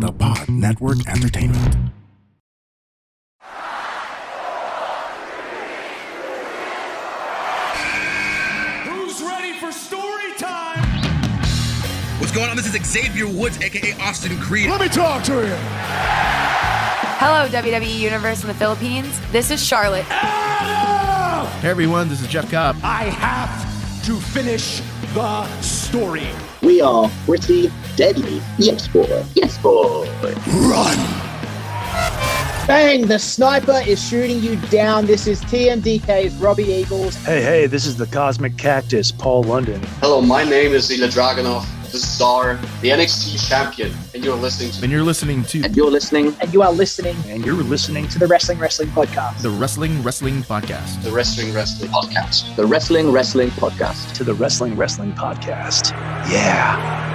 The Pod Network Entertainment. Who's ready for story time? What's going on? This is Xavier Woods, aka Austin Creed. Let me talk to you. Hello, WWE Universe in the Philippines. This is Charlotte. Hey everyone, this is Jeff Cobb. I have to finish the story. We are pretty deadly. Yes, boy. Yes, boy. Run. Bang! The sniper is shooting you down. This is TMDK's Robbie Eagles. Hey, hey, this is the Cosmic Cactus, Paul London. Hello, my name is Ilya Dragunov, the Czar, the NXT champion, and you're listening to. And you're listening to. And you're listening. And you are listening. And you're listening to the Wrestling Wrestling Podcast. The Wrestling Wrestling Podcast. The Wrestling Wrestling Podcast. The Wrestling Wrestling Podcast. To the Wrestling Wrestling Podcast. Yeah.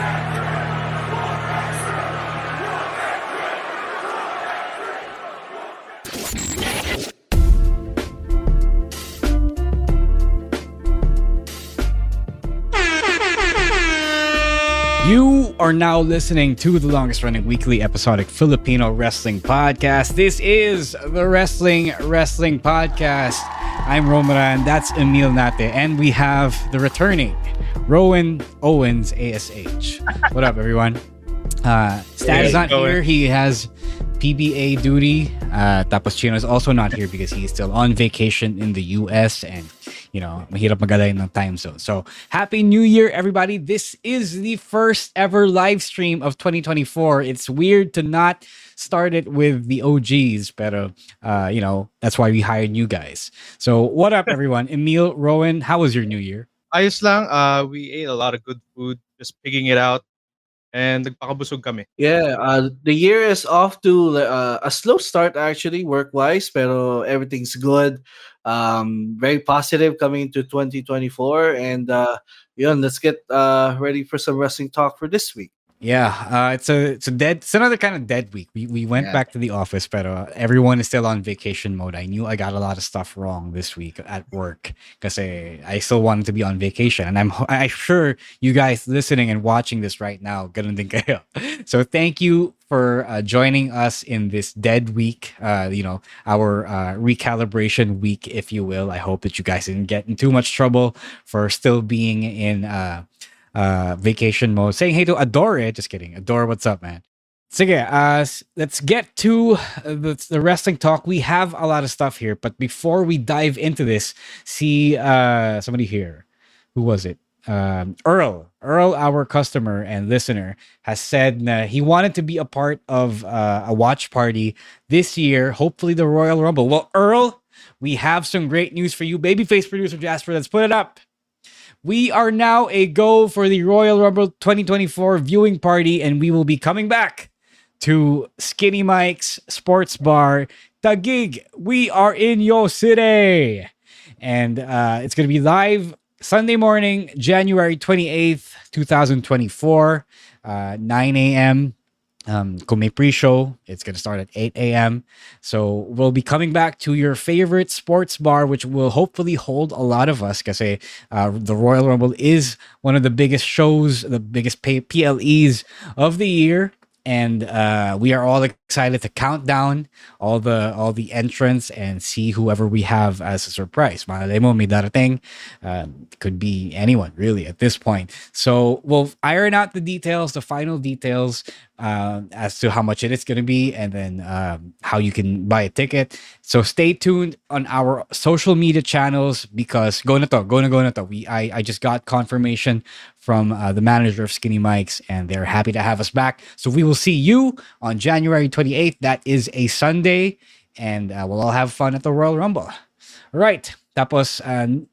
Are now listening to the longest running weekly episodic Filipino wrestling podcast. This is the Wrestling Wrestling Podcast. I'm Romaran, that's Emile Nate, and we have the returning Rowen Owens ASH. What up, everyone? Uh, Stan is not here. He has PBA duty. Uh, tapos Chino is also not here because he's still on vacation in the US and you know, mahirap magalay ng time zone. So, happy new year everybody. This is the first ever live stream of 2024. It's weird to not start it with the OGs, pero uh, you know, that's why we hired you guys. So, what up everyone? Emile, Rowen, how was your new year? Ayos lang. Uh, we ate a lot of good food, just picking it out. And nagpakabusog kami. Yeah, uh, the year is off to uh, a slow start actually, work-wise, pero everything's good. Um, very positive coming into 2024. And uh, yun, let's get uh, ready for some wrestling talk for this week. Yeah, uh, it's a it's a dead it's another kind of dead week. We we went Yeah. back to the office, but uh, everyone is still on vacation mode. I knew I got a lot of stuff wrong this week at work because I, I still wanted to be on vacation, and I'm I'm sure you guys listening and watching this right now, din kayo. So thank you for uh, joining us in this dead week. Uh, you know our uh, recalibration week, if you will. I hope that you guys didn't get in too much trouble for still being in. Uh, vacation mode saying hey to adore just kidding adore what's up man Sige, uh, let's get to uh, the, the wrestling talk. We have a lot of stuff here, but before we dive into this, see uh, somebody here. Who was it? Um, Earl. Earl, our customer and listener, has said na he wanted to be a part of uh, a watch party this year, hopefully the Royal Rumble. Well, Earl, we have some great news for you. Babyface producer Jasper, let's put it up. We are now a go for the Royal Rumble 2024 viewing party, and we will be coming back to Skinny Mike's Sports Bar, Taguig. We are in your city. And uh, it's going to be live Sunday morning, January 28th, 2024, uh, 9 a.m. Um, pre-show, it's going to start at 8 a.m. So we'll be coming back to your favorite sports bar, which will hopefully hold a lot of us. Because uh, the Royal Rumble is one of the biggest shows, the biggest PLEs of the year, and uh, we are all excited to count down all the all the entrants and see whoever we have as a surprise. Malay mo, may darating. Um, could be anyone really at this point. So we'll iron out the details, the final details um, as to how much it is going to be, and then um, how you can buy a ticket. So stay tuned on our social media channels because go na to, go na go to. We I I just got confirmation from uh, the manager of Skinny Mikes, and they're happy to have us back. So we will see you on January 28th. That is a Sunday, and uh, we'll all have fun at the Royal Rumble. All right. Tapos, uh,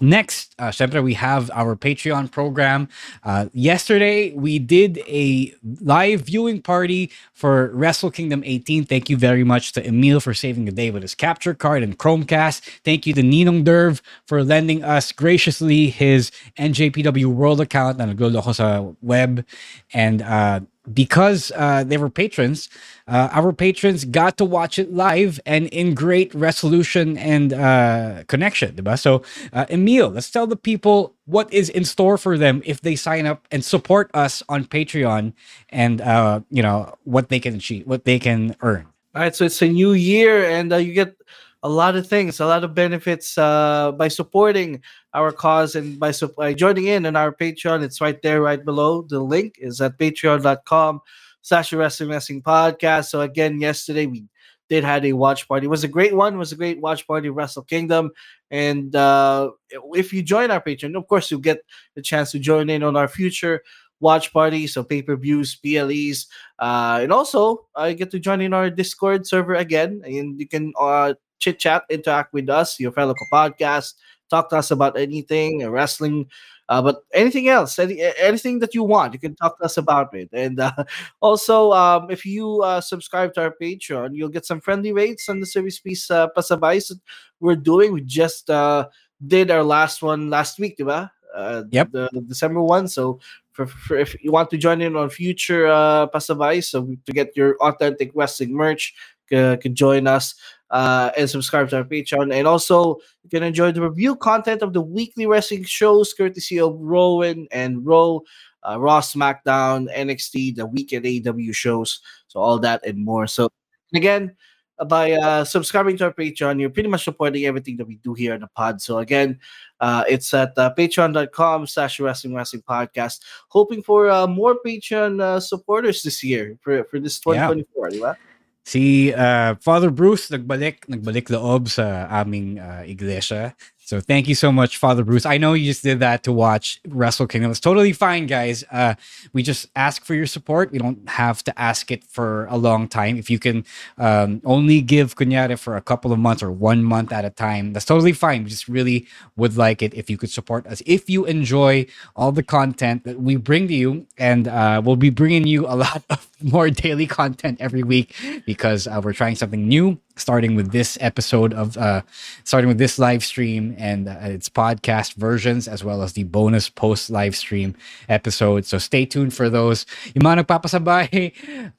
Next, uh, syempre, we have our Patreon program. Uh, yesterday, we did a live viewing party for Wrestle Kingdom 18. Thank you very much to Emile for saving the day with his capture card and Chromecast. Thank you to Ninong Derv for lending us graciously his NJPW World account and na nagloloko sa web. And uh, because uh, they were patrons, uh, our patrons got to watch it live and in great resolution and uh, connection. Diba? So, uh, Emile, let's tell the people what is in store for them if they sign up and support us on Patreon, and uh, you know what they can achieve, what they can earn. All right, so it's a new year, and uh, you get a lot of things, a lot of benefits uh, by supporting our cause and by, su- by joining in on our Patreon. It's right there, right below. The link is at patreon.com slash wrestling wrestling podcast. So again, yesterday we did had a watch party. It was a great one. It was a great watch party, Wrestle Kingdom. And uh, if you join our Patreon, of course, you'll get the chance to join in on our future watch parties, so pay-per-views, PLEs, uh, and also I uh, get to join in our Discord server again, and you can uh, chit chat, interact with us, your fellow podcast, talk to us about anything, uh, wrestling, uh, but anything else, any, anything that you want, you can talk to us about it. And uh, also, um, if you uh, subscribe to our Patreon, you'll get some friendly rates on the service piece uh, pasabays that we're doing. We just uh, did our last one last week, diba? Uh, yep. The, the December one. So for, for, if you want to join in on future uh, pasabays, so to get your authentic wrestling merch, uh, can join us uh, and subscribe to our Patreon. And also, you can enjoy the review content of the weekly wrestling shows courtesy of Rowen and Row, uh, Raw, SmackDown, NXT, the weekend AW shows. So, all that and more. So, again, by uh, subscribing to our Patreon, you're pretty much supporting everything that we do here on the pod. So again, uh, it's at uh, patreon.com slash wrestling wrestling podcast. Hoping for uh, more Patreon uh, supporters this year for, for this 2024, yeah. Si uh, Father Bruce nagbalik nagbalik loob sa aming uh, iglesia. So thank you so much, Father Bruce. I know you just did that to watch Wrestle Kingdom. It's totally fine, guys. Uh, we just ask for your support. We don't have to ask it for a long time. If you can um, only give kunyari for a couple of months or one month at a time, that's totally fine. We just really would like it if you could support us. If you enjoy all the content that we bring to you, and uh, we'll be bringing you a lot of more daily content every week because uh, we're trying something new starting with this episode of uh starting with this live stream and uh, its podcast versions as well as the bonus post live stream episode. So stay tuned for those. Yung mga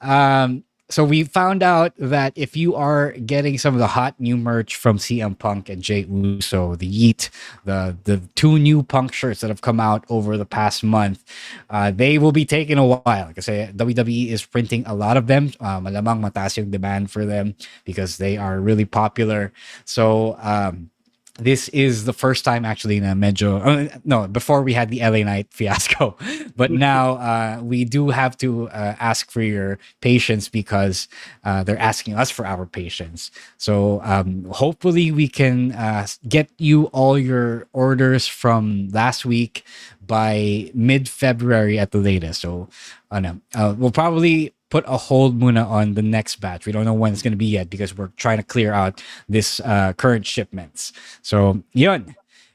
um so we found out that if you are getting some of the hot new merch from CM Punk and Jey Uso, the Yeet, the the two new Punk shirts that have come out over the past month, uh, they will be taking a while. i say WWE is printing a lot of them. Uh, malamang mataas yung demand for them because they are really popular. So um, this is the first time actually na medyo uh, no before we had the LA night fiasco. But now uh, we do have to uh, ask for your patience because uh, they're asking us for our patience. So um, hopefully we can uh, get you all your orders from last week by mid February at the latest. So uh, we'll probably put a hold muna on the next batch. We don't know when it's going to be yet because we're trying to clear out this uh, current shipments. So, yun.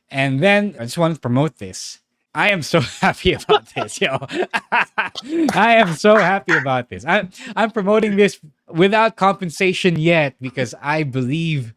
And then I just want to promote this. I am so happy about this, yo. I am so happy about this. I'm I'm promoting this without compensation yet because I believe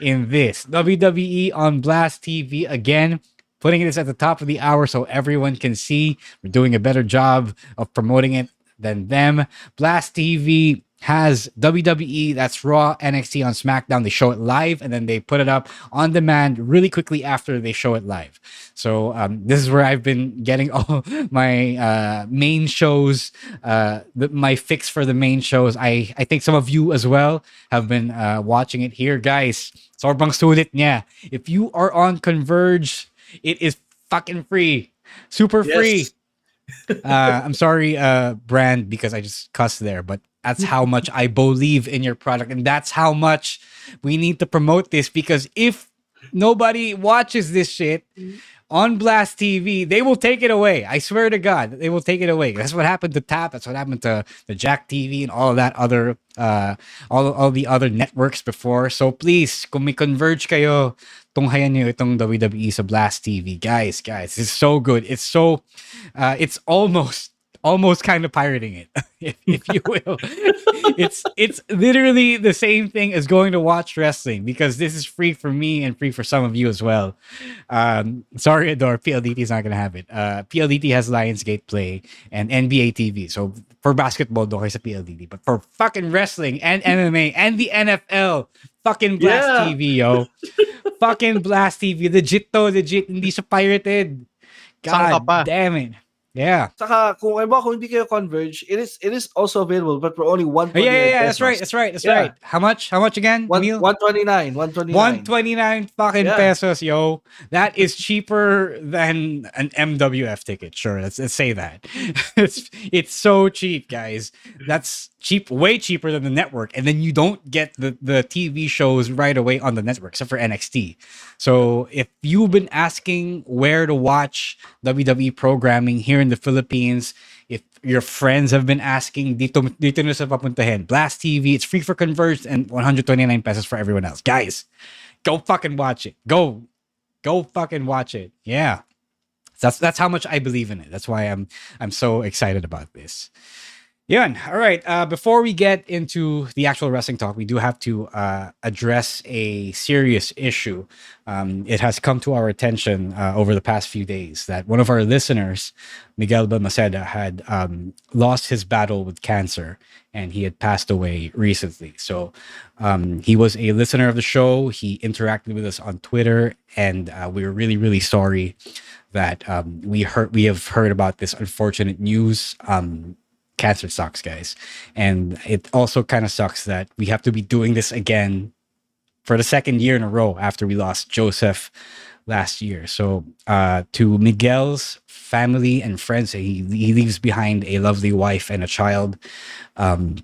in this. WWE on Blast TV again putting this at the top of the hour so everyone can see. We're doing a better job of promoting it than them. Blast TV has WWE, that's Raw, NXT on SmackDown. They show it live and then they put it up on demand really quickly after they show it live. So um, this is where I've been getting all my uh, main shows, uh, the, my fix for the main shows. I, I think some of you as well have been uh, watching it here. Guys, sobrang sulit niya. If you are on Converge, it is fucking free. Super yes. free uh, I'm sorry, uh, brand, because I just cussed there, but that's how much I believe in your product, and that's how much we need to promote this. Because if nobody watches this shit on Blast TV, they will take it away. I swear to God, they will take it away. That's what happened to Tap. That's what happened to the Jack TV and all that other, uh, all all the other networks before. So please, kung converge kayo, tunghayan niyo itong WWE sa Blast TV. Guys, guys, it's so good. It's so, uh, it's almost, almost kind of pirating it, if, if you will. it's it's literally the same thing as going to watch wrestling because this is free for me and free for some of you as well. Um, sorry, Adore, PLDT is not gonna have it. Uh, PLDT has Lionsgate Play and NBA TV. So for basketball, do sa PLDT. But for fucking wrestling and MMA and the NFL, fucking Blast Yeah. TV, yo. fucking Blast TV. Legit to, legit. Hindi siya pirated. God damn it. Yeah. Saka kung ano ba, kung hindi kayo converge, it is it is also available but for only one. Oh, yeah, yeah, yeah. That's right. That's right. That's right. How much? How much again? One, 129, 129. 129 fucking Yeah. pesos, yo. That is cheaper than an MWF ticket. Sure, let's, let's say that. it's it's so cheap, guys. That's cheap, way cheaper than the network. And then you don't get the, the TV shows right away on the network, except for NXT. So if you've been asking where to watch WWE programming here in the Philippines, if your friends have been asking, dito, dito na sa papuntahin. Blast TV, it's free for converged and 129 pesos for everyone else. Guys, go fucking watch it. Go, go fucking watch it. Yeah. That's that's how much I believe in it. That's why I'm I'm so excited about this. Yun. All right. Uh, before we get into the actual wrestling talk, we do have to uh, address a serious issue. Um, it has come to our attention uh, over the past few days that one of our listeners, Miguel Balmaceda, had um, lost his battle with cancer and he had passed away recently. So um, he was a listener of the show. He interacted with us on Twitter, and uh, we were really, really sorry that um, we heard we have heard about this unfortunate news. Cancer sucks, guys, and it also kind of sucks that we have to be doing this again for the second year in a row after we lost Joseph last year. So uh, to Miguel's family and friends, he, he leaves behind a lovely wife and a child. Um,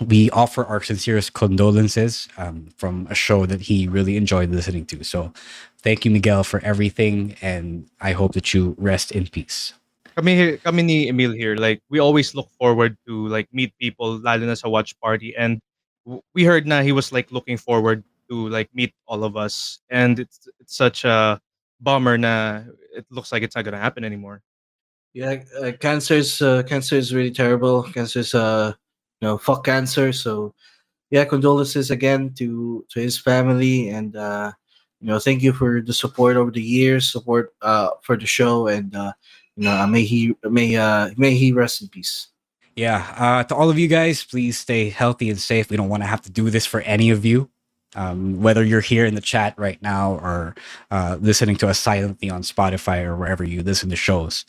we offer our sincerest condolences um, from a show that he really enjoyed listening to. So thank you, Miguel, for everything, and I hope that you rest in peace. Kami kami ni Emile here like we always look forward to like meet people lalo na sa watch party. And we heard na he was like looking forward to like meet all of us. And it's it's such a bummer na it looks like it's not gonna happen anymore. Yeah, uh, cancer's uh, cancer is really terrible. Cancer's uh, you know, fuck cancer. So, yeah, condolences again to to his family, and uh, you know, thank you for the support over the years, support uh for the show, and uh, you know, may he may uh may he rest in peace. Yeah, uh, to all of you guys, please stay healthy and safe. We don't want to have to do this for any of you. Um, whether you're here in the chat right now or uh, listening to us silently on Spotify or wherever you listen to shows.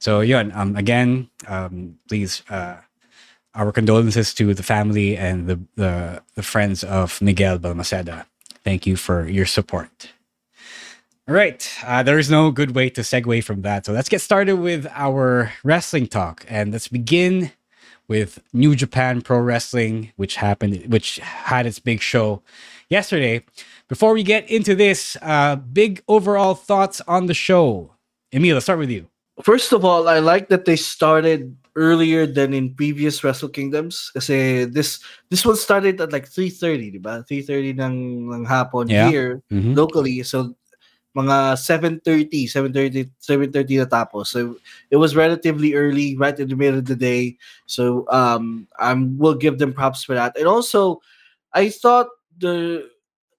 So, yun, um, again, um, please, uh, our condolences to the family and the, the, the friends of Miguel Balmaceda. Thank you for your support. All right. Uh, there is no good way to segue from that. So let's get started with our wrestling talk. And let's begin with New Japan Pro Wrestling, which happened, which had its big show yesterday. Before we get into this, uh, big overall thoughts on the show. Emil, let's start with you. First of all, I like that they started earlier than in previous Wrestle Kingdoms. Kasi this this one started at like 3.30, di ba? 3.30 ng, ng hapon Yeah. here, Mhm. locally. So, mga 7.30, 7.30, 7.30 na tapos. So, it was relatively early, right in the middle of the day. So, um, I'm will give them props for that. And also, I thought the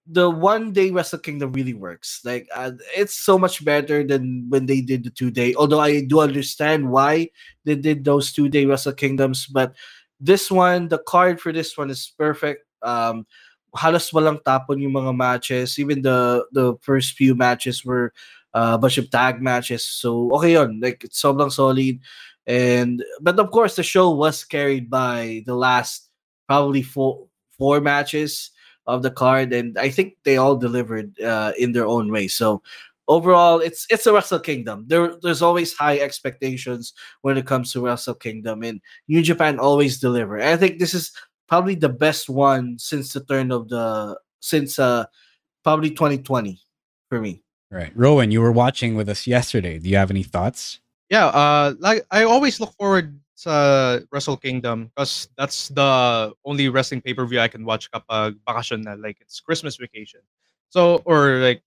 the one day Wrestle Kingdom really works. Like uh, it's so much better than when they did the two day. Although I do understand why they did those two day Wrestle Kingdoms, but this one, the card for this one is perfect. Um, halos walang tapon yung mga matches. Even the the first few matches were uh, a bunch of tag matches. So okay yun. Like it's sobrang solid. And but of course the show was carried by the last probably four four matches of the card, and I think they all delivered uh, in their own way. So overall, it's it's a Wrestle Kingdom. There there's always high expectations when it comes to Wrestle Kingdom, and New Japan always deliver. And I think this is probably the best one since the turn of the since uh probably 2020 for me. Right. Rowen, you were watching with us yesterday. Do you have any thoughts? yeah uh like i always look forward to wrestle kingdom because that's the only wrestling pay-per-view i can watch kapag bakasyon na like it's christmas vacation so or like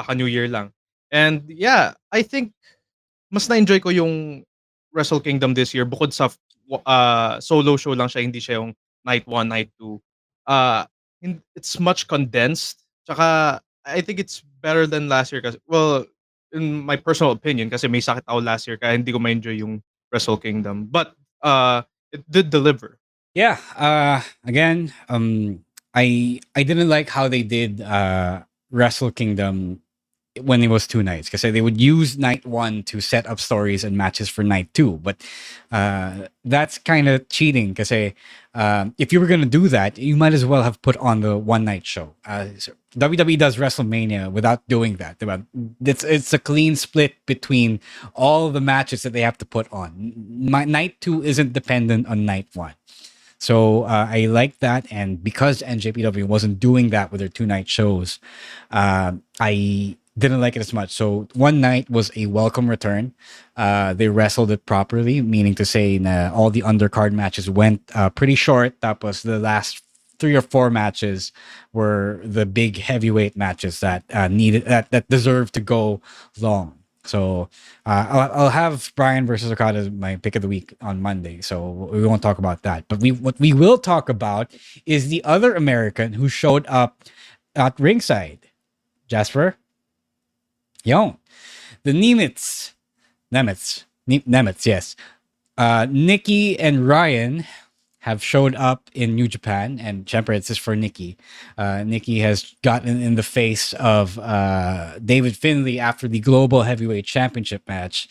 kaka New Year lang. And yeah, I think mas na-enjoy ko yung Wrestle Kingdom this year bukod sa uh, solo show lang siya, hindi siya yung night 1, night 2. Uh, it's much condensed. Tsaka, I think it's better than last year kasi, well, in my personal opinion, kasi may sakit ako last year kaya hindi ko ma-enjoy yung Wrestle Kingdom. But, uh, it did deliver. Yeah. Uh, again, um, I I didn't like how they did uh, Wrestle Kingdom when it was two nights because they would use night one to set up stories and matches for night two. But uh, that's kind of cheating because uh, if you were going to do that you might as well have put on the one night show. Uh, so wwe does wrestlemania without doing that. It's, it's a clean split between all the matches that they have to put on. My, night two isn't dependent on night one. So uh, I like that, and because NJPW wasn't doing that with their two night shows, uh, I didn't like it as much. So one night was a welcome return. Uh, they wrestled it properly, meaning to say uh, all the undercard matches went uh, pretty short. That was the last three or four matches were the big heavyweight matches that uh, needed that that deserved to go long. So uh, I'll, I'll, have Bryan versus Okada my pick of the week on Monday. So we won't talk about that. But we what we will talk about is the other American who showed up at ringside. Jasper, Yo, the Nemeth, Nemeth, Nemeth, yes. Uh, Nikki and Ryan have showed up in New Japan, and Champer, it's for Nikki. Uh, Nikki has gotten in the face of uh, David Finley after the Global Heavyweight Championship match,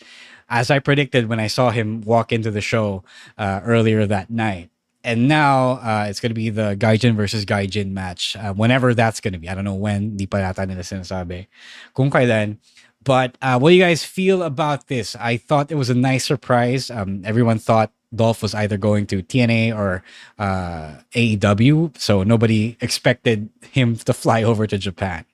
as I predicted when I saw him walk into the show uh, earlier that night. And now uh, it's going to be the Gaijin versus Gaijin match, uh, whenever that's going to be. I don't know when, di pa yata nila sinasabi. Kung kailan. But uh, what do you guys feel about this? I thought it was a nice surprise. Um, everyone thought Dolph was either going to TNA or uh, AEW, so nobody expected him to fly over to Japan.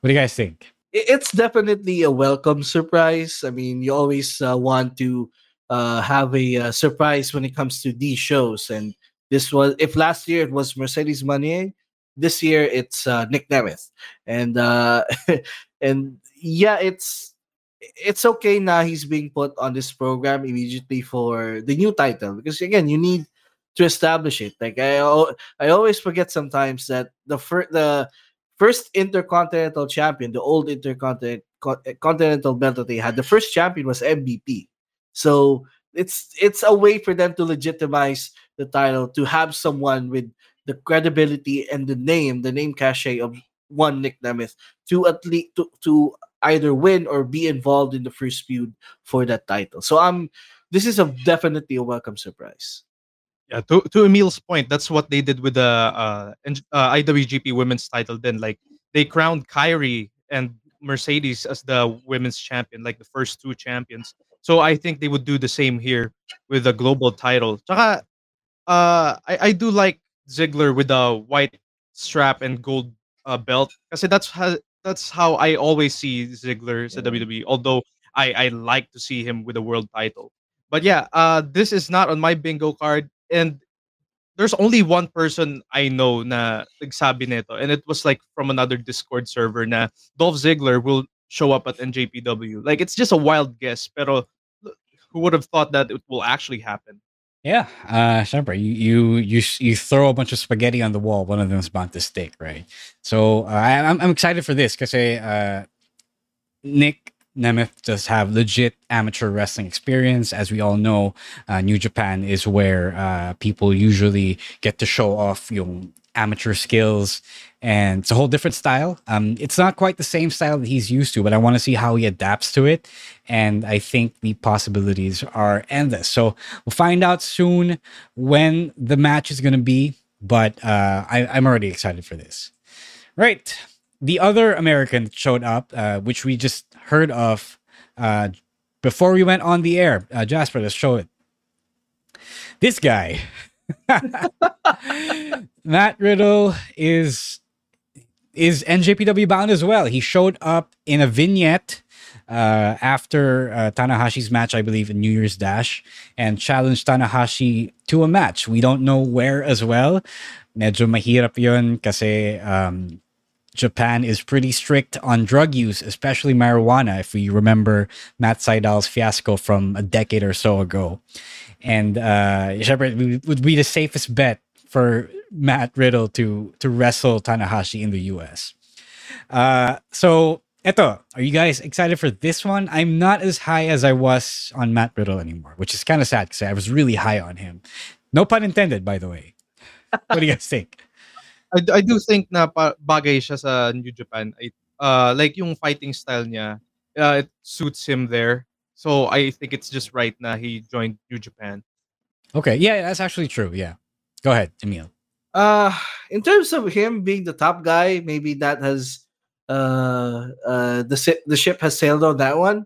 What do you guys think? It's definitely a welcome surprise. I mean, you always uh, want to uh, have a surprise when it comes to these shows, and this was if last year it was Mercedes Moné, this year it's uh, Nic Nemeth, and uh, and yeah, it's it's okay now he's being put on this program immediately for the new title because again you need to establish it. Like I I always forget sometimes that the first the first intercontinental champion, the old intercontinental belt that they had, the first champion was MVP. So it's it's a way for them to legitimize the title to have someone with the credibility and the name, the name cachet of one Nic Nemeth to at least to, to either win or be involved in the first feud for that title. So I'm um this is a definitely a welcome surprise. Yeah, to, to Emile's point, that's what they did with the uh, uh, IWGP Women's title. Then, like they crowned Kairi and Mercedes as the women's champion, like the first two champions. So I think they would do the same here with the global title. Tsaka, uh, I, I do like Ziggler with the white strap and gold uh, belt because that's how that's how I always see Ziggler at WWE. Although I I like to see him with a world title. But yeah, uh, this is not on my bingo card, and there's only one person I know na nagsabi nito, and it was like from another Discord server na Dolph Ziggler will show up at NJPW. Like it's just a wild guess, pero who would have thought that it will actually happen? Yeah, uh, Shemper, you, you you you throw a bunch of spaghetti on the wall. One of them is bound to stick, right? So uh, I'm I'm excited for this because uh, Nic Nemeth does have legit amateur wrestling experience. As we all know, uh, New Japan is where uh, people usually get to show off yung amateur skills and it's a whole different style. Um, it's not quite the same style that he's used to, but I want to see how he adapts to it. And I think the possibilities are endless. So we'll find out soon when the match is going to be, but uh, I, I'm already excited for this. Right. The other American that showed up, uh, which we just heard of uh, before we went on the air, uh, Jasper, let's show it. This guy. Matt Riddle is is NJPW bound as well. He showed up in a vignette uh, after uh, Tanahashi's match, I believe, in New Year's Dash, and challenged Tanahashi to a match. We don't know where as well. Medyo mahirap yun kasi um, Japan is pretty strict on drug use, especially marijuana. If we remember Matt Sydal's fiasco from a decade or so ago, and uh, it would be the safest bet for Matt Riddle to to wrestle Tanahashi in the U.S. Uh, so, eto, are you guys excited for this one? I'm not as high as I was on Matt Riddle anymore, which is kind of sad because I was really high on him. No pun intended, by the way. What do you guys think? I, I do think na bagay siya sa New Japan. I, uh, like yung fighting style niya, uh, it suits him there. So I think it's just right now he joined New Japan. Okay, yeah, that's actually true. Yeah, go ahead, Emile. Uh, in terms of him being the top guy, maybe that has uh uh the the ship has sailed on that one.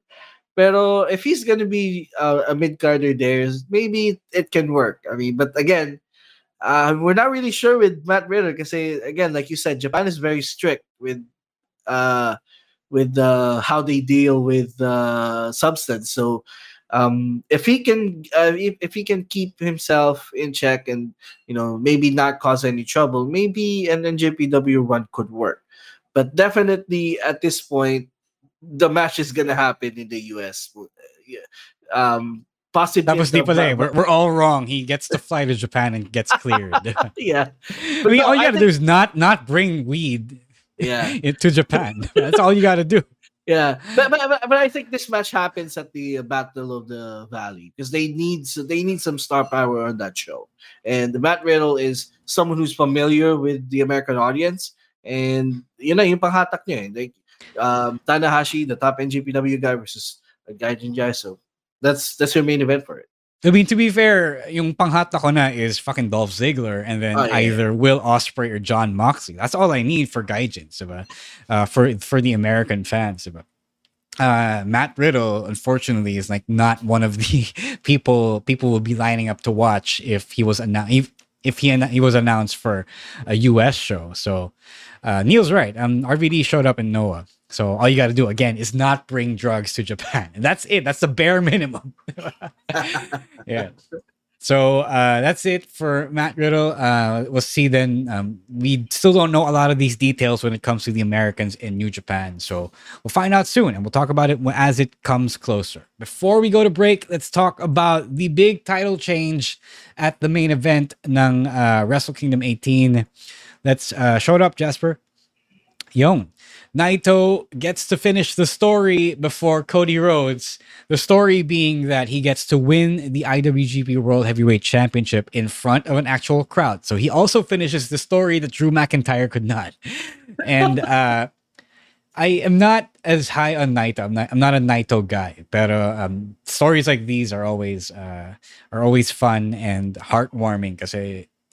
Pero if he's gonna be uh, a mid carder there, maybe it can work. I mean, but again, uh, we're not really sure with Matt Riddle because again, like you said, Japan is very strict with uh with uh, how they deal with uh, substance. So um, if he can uh, if, if he can keep himself in check and you know maybe not cause any trouble, maybe an NJPW run could work. But definitely at this point, the match is gonna happen in the US. Yeah, um, possibly that was the play. We're, we're all wrong. He gets to fly to Japan and gets cleared. yeah, I mean, no, all you gotta think... do is not not bring weed. Yeah, to Japan. That's all you gotta do. Yeah, but, but but I think this match happens at the Battle of the Valley because they need so they need some star power on that show, and the Matt Riddle is someone who's familiar with the American audience, and you know yung panghatak niya, eh. like um, Tanahashi, the top NJPW guy versus a guy Jinjai, so that's that's your main event for it. I mean, to be fair, yung panghata ko na is fucking Dolph Ziggler and then oh, yeah, either yeah. Will Ospreay or Jon Moxley. That's all I need for Gaijin, diba? Uh, for for the American fans, diba? Uh, Matt Riddle, unfortunately, is like not one of the people people will be lining up to watch if he was announced if, if he he was announced for a US show. So uh, Neil's right. Um, RVD showed up in Noah. So all you got to do again is not bring drugs to Japan. And that's it. That's the bare minimum. yeah. So uh, that's it for Matt Riddle. Uh, we'll see then. Um, we still don't know a lot of these details when it comes to the Americans in New Japan. So we'll find out soon and we'll talk about it as it comes closer. Before we go to break, let's talk about the big title change at the main event ng uh, Wrestle Kingdom 18. Let's uh, show it up, Jasper. Young. Naito gets to finish the story before Cody Rhodes. The story being that he gets to win the IWGP World Heavyweight Championship in front of an actual crowd. So he also finishes the story that Drew McIntyre could not. And uh, I am not as high on Naito. I'm not. I'm not a Naito guy, but uh, um, stories like these are always uh, are always fun and heartwarming because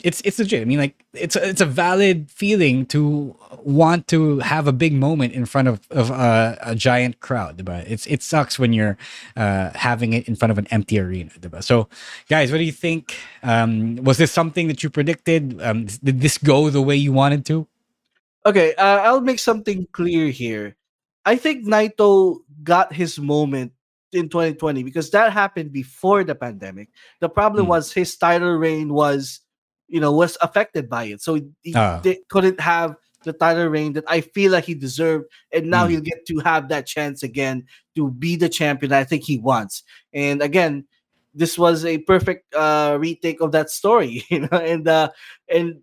it's it's legit. I mean, like it's a, it's a valid feeling to want to have a big moment in front of of uh, a giant crowd, but it's it sucks when you're uh, having it in front of an empty arena. So, guys, what do you think? Um, was this something that you predicted? Um, did this go the way you wanted to? Okay, uh, I'll make something clear here. I think Naito got his moment in 2020 because that happened before the pandemic. The problem mm. was his title reign was you know, was affected by it. So he uh. couldn't have the title reign that I feel like he deserved, and now mm. he'll get to have that chance again to be the champion. I think he wants. And again, this was a perfect uh, retake of that story, you know, and uh, and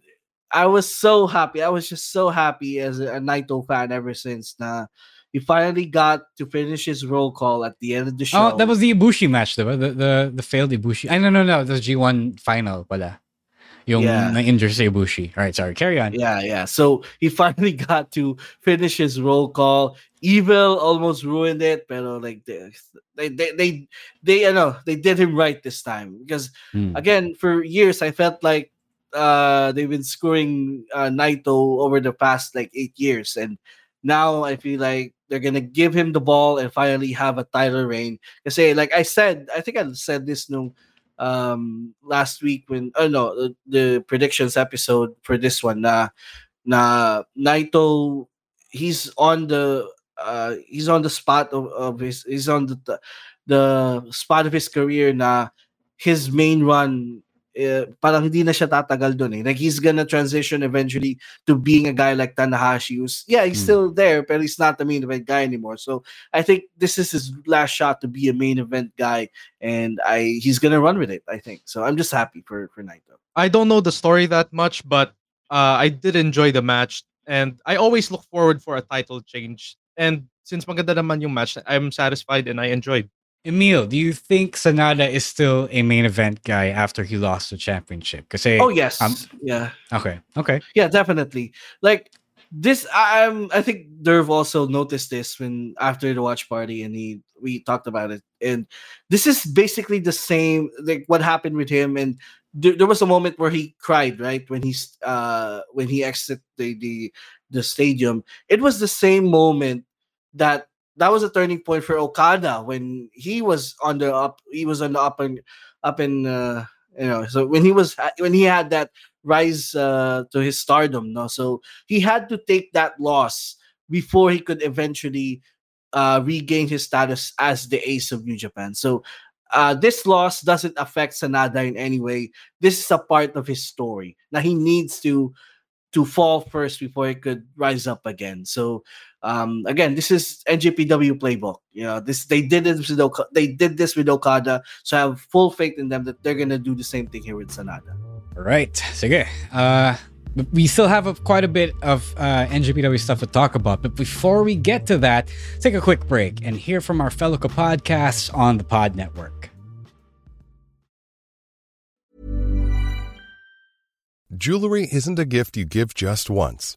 I was so happy. I was just so happy as a, a Naito fan ever since. Nah, he finally got to finish his roll call at the end of the show. Oh, that was the Ibushi match, though. The the the failed Ibushi. I no no no. The G one final, pala. Yung yeah. na-injure si Ibushi. All right, sorry. Carry on. Yeah, yeah. So he finally got to finish his roll call. Evil almost ruined it, but like they they they they, they you know they did him right this time because hmm. again for years I felt like uh they've been screwing uh, Naito over the past like eight years and now I feel like they're gonna give him the ball and finally have a title reign. Because like I said, I think I said this no um last week when oh no the, the predictions episode for this one na na Naito he's on the uh he's on the spot of, of his he's on the the spot of his career na his main run uh, parang hindi na siya tatagal doon eh. Like he's gonna transition eventually to being a guy like Tanahashi who's yeah, he's Hmm. still there, but he's not the main event guy anymore. So I think this is his last shot to be a main event guy and I he's gonna run with it, I think. So I'm just happy for for Naito. I don't know the story that much, but uh, I did enjoy the match, and I always look forward for a title change. And since maganda naman yung match, I'm satisfied and I enjoyed. Emile, do you think Sanada is still a main event guy after he lost the championship? Kasi, Oh yes. um, yeah. okay, okay. Yeah, definitely. Like this, I'm. I think Derv also noticed this when after the watch party, and he we talked about it. And this is basically the same. Like what happened with him, and there, there was a moment where he cried, right when he's uh when he exited the the the stadium. It was the same moment that that was a turning point for Okada when he was on the up. He was on the up and up and uh, you know. So when he was when he had that rise uh, to his stardom, no. So he had to take that loss before he could eventually uh, regain his status as the ace of New Japan. So uh, this loss doesn't affect Sanada in any way. This is a part of his story. Now he needs to to fall first before he could rise up again. So um, again, this is NJPW playbook. You know, this they did this with Oka- they did this with Okada. So I have full faith in them that they're gonna do the same thing here with Sanada. All right. Sige. Uh, we still have a, quite a bit of uh, NJPW stuff to talk about. But before we get to that, take a quick break and hear from our fellow podcasts on the Pod Network. Jewelry isn't a gift you give just once.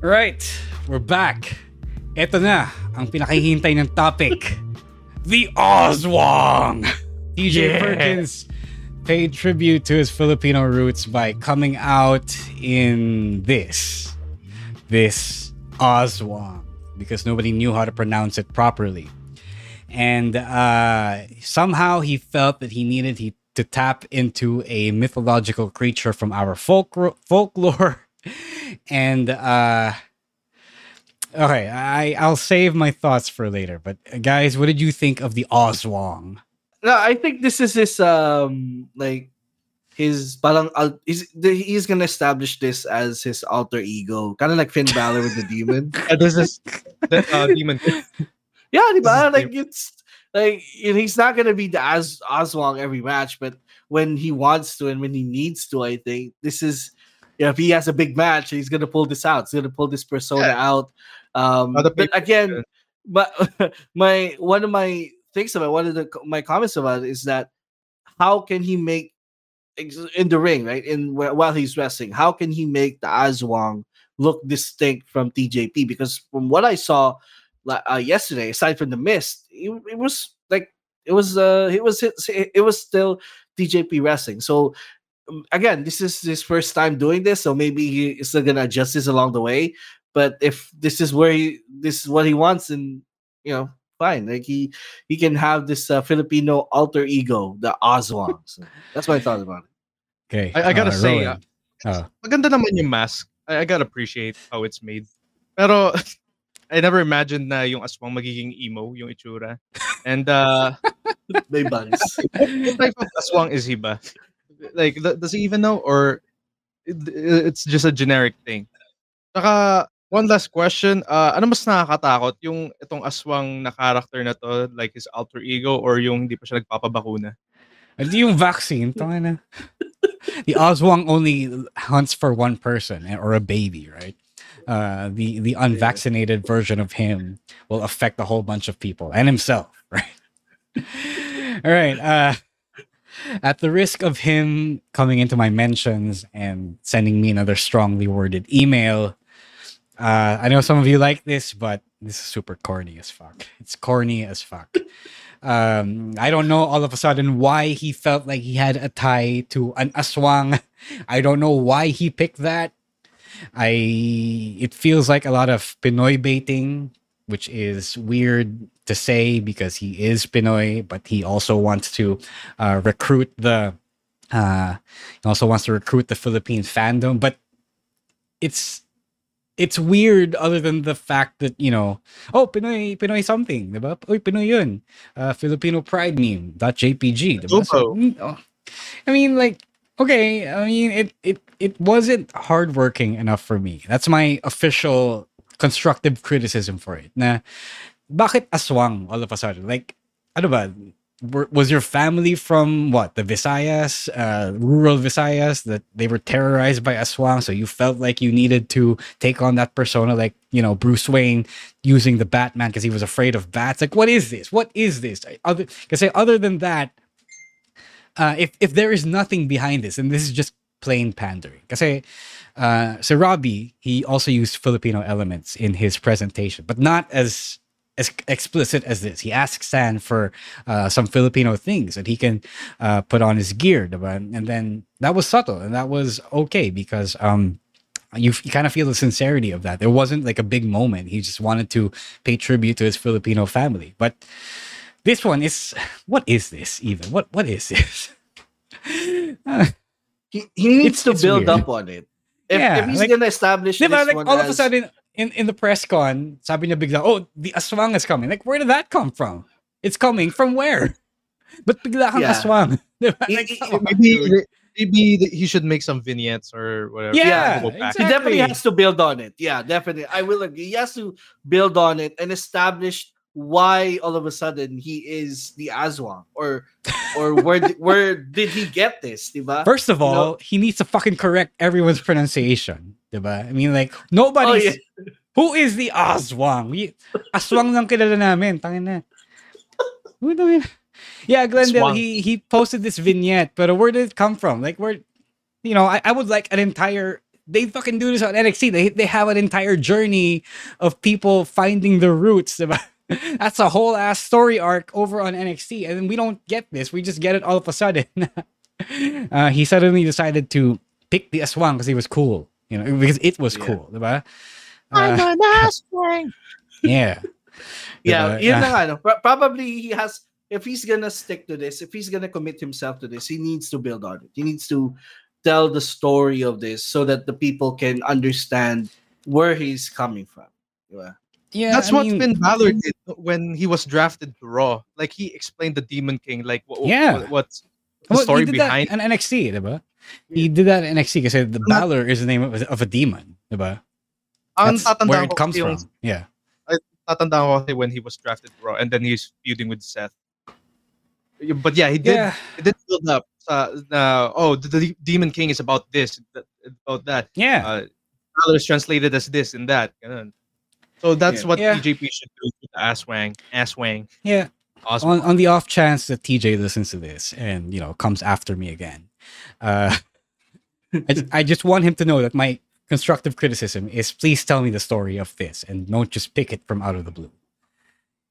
Right, we're back. Ito na, ang pinakahihintay ng topic. The Oswong! TJ Yeah. Perkins paid tribute to his Filipino roots by coming out in this. This Oswong. Because nobody knew how to pronounce it properly. And uh, somehow he felt that he needed he, to tap into a mythological creature from our folk, folklore. And uh okay i i'll save my thoughts for later but uh, guys what did you think of the oswong No, I think this is his um like his parang al- he's he's gonna establish this as his alter ego, kind of like Finn Balor with the demon. Uh, this is the uh, demon. Yeah, di ba? Like it's like you he's not gonna be the As Oswald every match, but when he wants to and when he needs to, I think this is you know, if he has a big match, he's gonna pull this out. He's gonna pull this persona out. Um, but again, but my one of my things about one of the my comments about it is that how can he make in the ring, right? In while he's wrestling, how can he make the Aswang look distinct from TJP? Because from what I saw uh, yesterday, aside from the mist, it, it was like it was uh it was it, it was still TJP wrestling. So again, this is his first time doing this, so maybe he is still gonna adjust this along the way. But if this is where he this is what he wants, and you know, fine. Like he he can have this uh, Filipino alter ego, the Oswang. So that's what I thought about it. okay I, I gotta uh, say, Rowen. uh, Oh. maganda naman yung mask. I, I gotta appreciate how it's made. Pero I never imagined na yung aswang magiging emo, yung itsura. And uh, May bugs. what type of aswang is he ba? Like, does he even know? Or it- it's just a generic thing? Saka, one last question. Uh, ano mas nakakatakot? Yung itong aswang na character na to, like his alter ego, or yung hindi pa siya nagpapabakuna? Hindi yung vaccine. tangina na. The Oswang only hunts for one person eh, or a baby, right? Uh, the the unvaccinated version of him will affect a whole bunch of people and himself, right? All right. Uh, at the risk of him coming into my mentions and sending me another strongly worded email, uh, I know some of you like this, but this is super corny as fuck. It's corny as fuck. Um, I don't know all of a sudden why he felt like he had a tie to an aswang. I don't know why he picked that. I it feels like a lot of Pinoy baiting, which is weird to say because he is Pinoy, but he also wants to uh, recruit the uh, he also wants to recruit the Philippine fandom. But it's it's weird other than the fact that you know oh Pinoy Pinoy something diba? Oy, Pinoy yun uh, Filipino pride meme dot JPG diba? So, mm, oh. I mean like okay I mean it it it wasn't hardworking enough for me that's my official constructive criticism for it na bakit aswang all of a sudden like ano ba were, was your family from what the Visayas, uh, rural Visayas, that they were terrorized by Aswang, so you felt like you needed to take on that persona, like you know Bruce Wayne using the Batman because he was afraid of bats. Like, what is this? What is this? Other, say other than that, uh, if if there is nothing behind this, and this is just plain pandering, because uh, so Robbie he also used Filipino elements in his presentation, but not as as explicit as this. He asks San for uh, some Filipino things that he can uh, put on his gear, and then that was subtle and that was okay because um, you, you kind of feel the sincerity of that. There wasn't like a big moment. He just wanted to pay tribute to his Filipino family. But this one is what is this even? What what is this? he, he needs to build weird. up on it. If, yeah, if he's like, gonna establish diba, this like, one all as, of a sudden in, in the press con, sabi niya bigla, oh, the aswang is coming. Like, where did that come from? It's coming from where? But bigla kang Yeah. aswang. Like, he- come on, maybe maybe he should make some vignettes or whatever. Yeah, Go back. He definitely has to build on it. Yeah, definitely. I will agree. He has to build on it and establish why all of a sudden he is the Aswang or or where where did he get this, diba? First of You all, know? he needs to fucking correct everyone's pronunciation. Diba? I mean, like, nobody's... Oh, yeah. Who is the Aswang? We, aswang lang kilala namin. Tangin na. Who do Yeah, Glendale, Aswang. he he posted this vignette, but where did it come from? Like, where, you know, I, I would like an entire. They fucking do this on NXT. They they have an entire journey of people finding their roots. diba? That's a whole ass story arc over on NXT, and we don't get this. We just get it all of a sudden. uh, he suddenly decided to pick the Aswang because he was cool, you know, because it was Yeah. cool, diba? I'm Uh, an Aswang. yeah. Yeah, Diba? yun na no? Probably he has if he's gonna stick to this, if he's gonna commit himself to this, he needs to build on it. He needs to tell the story of this so that the people can understand where he's coming from. Diba? Yeah, That's I what mean- Finn Balor did when he was drafted to Raw. Like he explained the Demon King, like what, Yeah. what, what's the Well, story behind. that in NXT, diba? He did that in NXT kasi the Balor is the name of, of a demon, diba? That's where it comes yung- from. Yeah. tatandaan ko when he was drafted to Raw, and then he's feuding with Seth. But yeah, he did. Yeah. He did build up. Na, oh, the, the Demon King is about this, about that. Yeah. Uh, Balor is translated as this and that. ganun. So that's Yeah. what Yeah. TJP should do with the Aswang. Aswang. Yeah. Oswang. On, on the off chance that TJ listens to this and, you know, comes after me again, uh, I, ju- I just want him to know that my constructive criticism is please tell me the story of this and don't just pick it from out of the blue.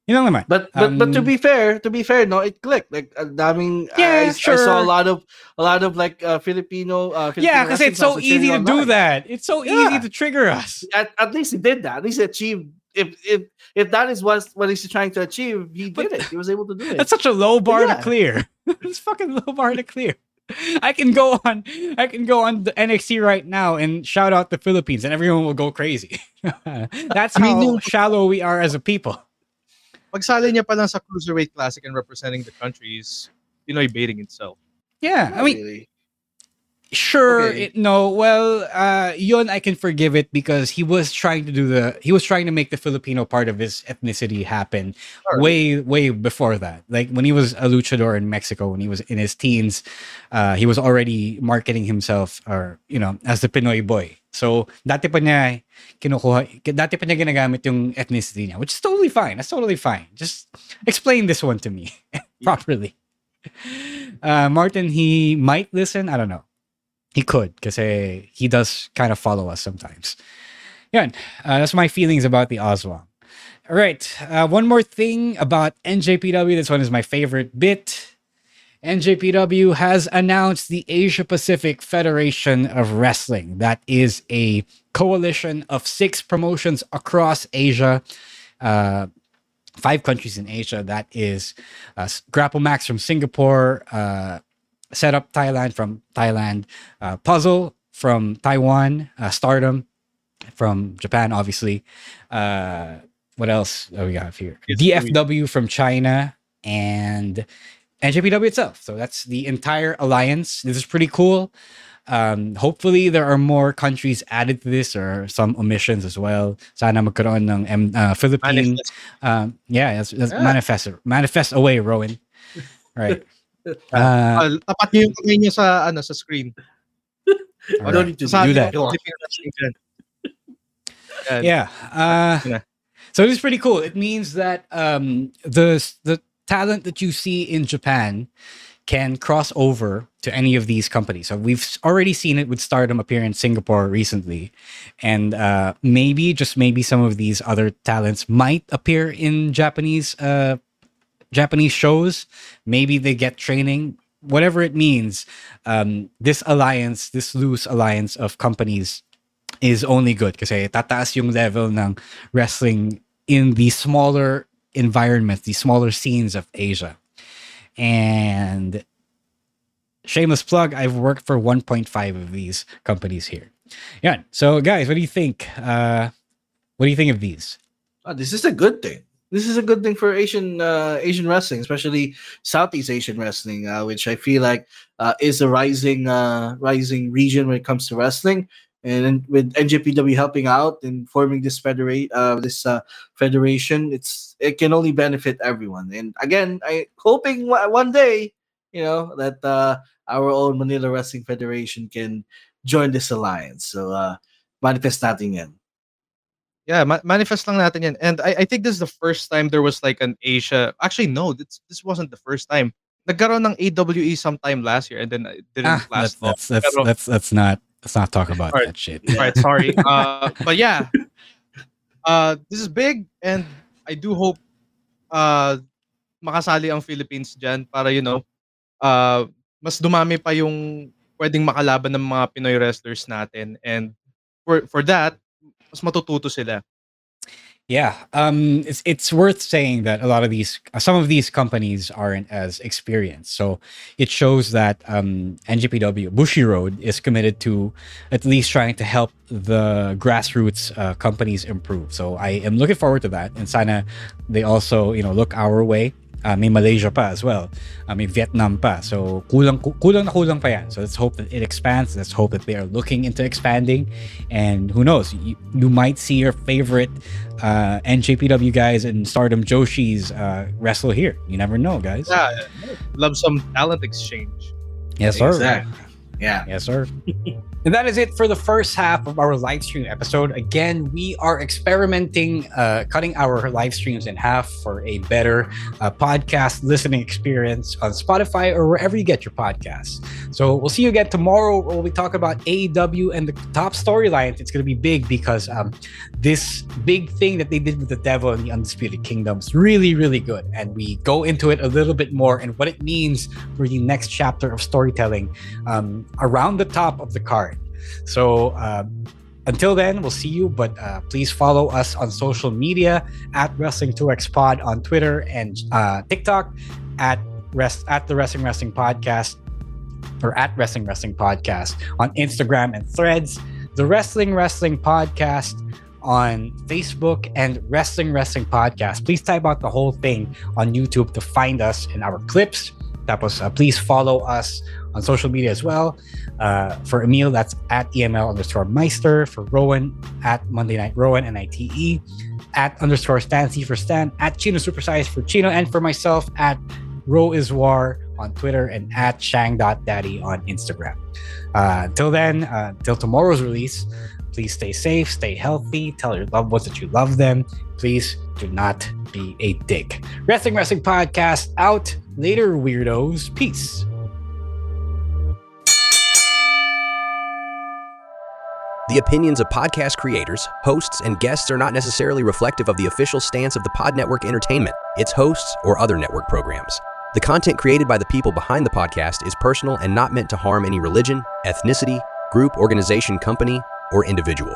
You know naman. But but but to Um, be fair, to be fair, no, it clicked. Like uh, daming, Yeah, I, I saw a lot of a lot of like uh, Filipino. Uh, Filipino yeah, because it's so easy to sharing do that. It's so Yeah. easy to trigger us. At, at least he did that. At least he achieved. If if if that is what what he's trying to achieve, he did it. He was able to do it. That's such a low bar Yeah. to clear. it's fucking low bar to clear. I can go on I can go on the NXT right now and shout out the Philippines and everyone will go crazy. That's I mean, how shallow we are as a people. Pagsali niya pa lang sa Cruiserweight Classic and representing the country is Pinoy baiting itself. Yeah, I mean Really. Sure, it, no. Well, uh, yun I can forgive it because he was trying to do the he was trying to make the Filipino part of his ethnicity happen way way before that. Like when he was a luchador in Mexico, when he was in his teens, uh, he was already marketing himself or you know as the Pinoy boy. So dati pa niya kinukuha, dati pa niya ginagamit yung ethnicity niya, which is totally fine. That's totally fine. Just explain this one to me properly. Uh, Martin, he might listen. I don't know. He could because he does kind of follow us sometimes. Yeah, uh, that's my feelings about the Oswald. All right, uh, one more thing about NJPW. This one is my favorite bit. NJPW has announced the Asia Pacific Federation of Wrestling. That is a coalition of six promotions across Asia, uh, five countries in Asia. That is uh, Grapple Max from Singapore, uh, Set Up Thailand from Thailand, uh, Puzzle from Taiwan, uh, Stardom from Japan, obviously. Uh, what else do we have here? DFW from China and NJPW itself. So that's the entire alliance. This is pretty cool. Um, hopefully, there are more countries added to this or some omissions as well. Sana magkaroon ng um, uh, Philippine. Um, yeah, that's, that's Yeah. manifest. Manifest away, Rowen. Right. Uh, Uh, tapat niyo yung kamay niyo sa ano sa screen. All right. Sa Do atin, that. Philippine wrestling dyan. Yan. Yeah. Uh, so this is pretty cool. It means that um, the the talent that you see in Japan can cross over to any of these companies. So we've already seen it with Stardom appear in Singapore recently, and uh, maybe just maybe some of these other talents might appear in Japanese uh, Japanese shows. Maybe they get training. Whatever it means, um, this alliance, this loose alliance of companies is only good kasi tataas yung level ng wrestling in the smaller environments, the smaller scenes of Asia. And shameless plug, I've worked for 1.5 of these companies here. Yeah. So guys, what do you think? Uh, what do you think of these? Ah, this is a good thing. This is a good thing for Asian uh, Asian wrestling, especially Southeast Asian wrestling, uh, which I feel like uh, is a rising uh, rising region when it comes to wrestling. And with NJPW helping out and forming this federate uh, this uh, federation, it's it can only benefit everyone. And again, I hoping one day, you know, that uh, our own Manila Wrestling Federation can join this alliance. So uh, manifest natin yan. Yeah, ma- manifest lang natin yan. And I, I think this is the first time there was like an Asia. Actually, no, this this wasn't the first time. Nagkaroon ng AWE sometime last year and then it didn't Ah, last let's, long. let's, let's, Pero- let's, let's not let's not talk about Alright. that shit. All right, sorry. Uh, but yeah, uh, this is big, and I do hope uh, makasali ang Philippines dyan para, you know, uh, mas dumami pa yung pwedeng makalaban ng mga Pinoy wrestlers natin. And for, for that, mas matututo sila. Yeah, um, it's it's worth saying that a lot of these, some of these companies aren't as experienced. So it shows that um, NJPW Bushiroad is committed to at least trying to help the grassroots uh, companies improve. So I am looking forward to that. And sana they also you know look our way. Uh, may Malaysia pa as well. Uh, may Vietnam pa. So kulang kulang na kulang pa yan. So let's hope that it expands. Let's hope that they are looking into expanding. And who knows, you, you might see your favorite uh, NJPW guys and Stardom Joshi's uh, wrestle here. You never know, guys. Yeah, love some talent exchange. Yes, sir. Exactly. Yeah. Yes, sir. and that is it for the first half of our live stream episode. Again, we are experimenting, uh, cutting our live streams in half for a better uh, podcast listening experience on Spotify or wherever you get your podcasts. So we'll see you again tomorrow where we talk about AEW and the top storylines. It's going to be big because um, this big thing that they did with the Devil and the Undisputed Kingdom is really, really good. And we go into it a little bit more and what it means for the next chapter of storytelling um, around the top of the card. So uh, until then, we'll see you. But uh, please follow us on social media at Wrestling2X Pod on Twitter and uh, TikTok at rest at the Wrestling Wrestling Podcast or at Wrestling Wrestling Podcast on Instagram and Threads. The Wrestling Wrestling Podcast on Facebook and Wrestling Wrestling Podcast. Please type out the whole thing on YouTube to find us in our clips. Tapos, uh, please follow us on social media as well. Uh, for Emile, that's at EML underscore Meister. For Rowen, at Monday Night Rowen, N-I-T-E. At underscore StanSy for Stan. At Chino Supersize for Chino. And for myself, at Row is War on Twitter and at Shang.Daddy on Instagram. Uh, until then, uh, until tomorrow's release, please stay safe, stay healthy, tell your loved ones that you love them. Please do not be a dick. Wrestling Wrestling Podcast out. Later, weirdos. Peace. The opinions of podcast creators, hosts, and guests are not necessarily reflective of the official stance of the Pod Network Entertainment, its hosts, or other network programs. The content created by the people behind the podcast is personal and not meant to harm any religion, ethnicity, group, organization, company, or individual.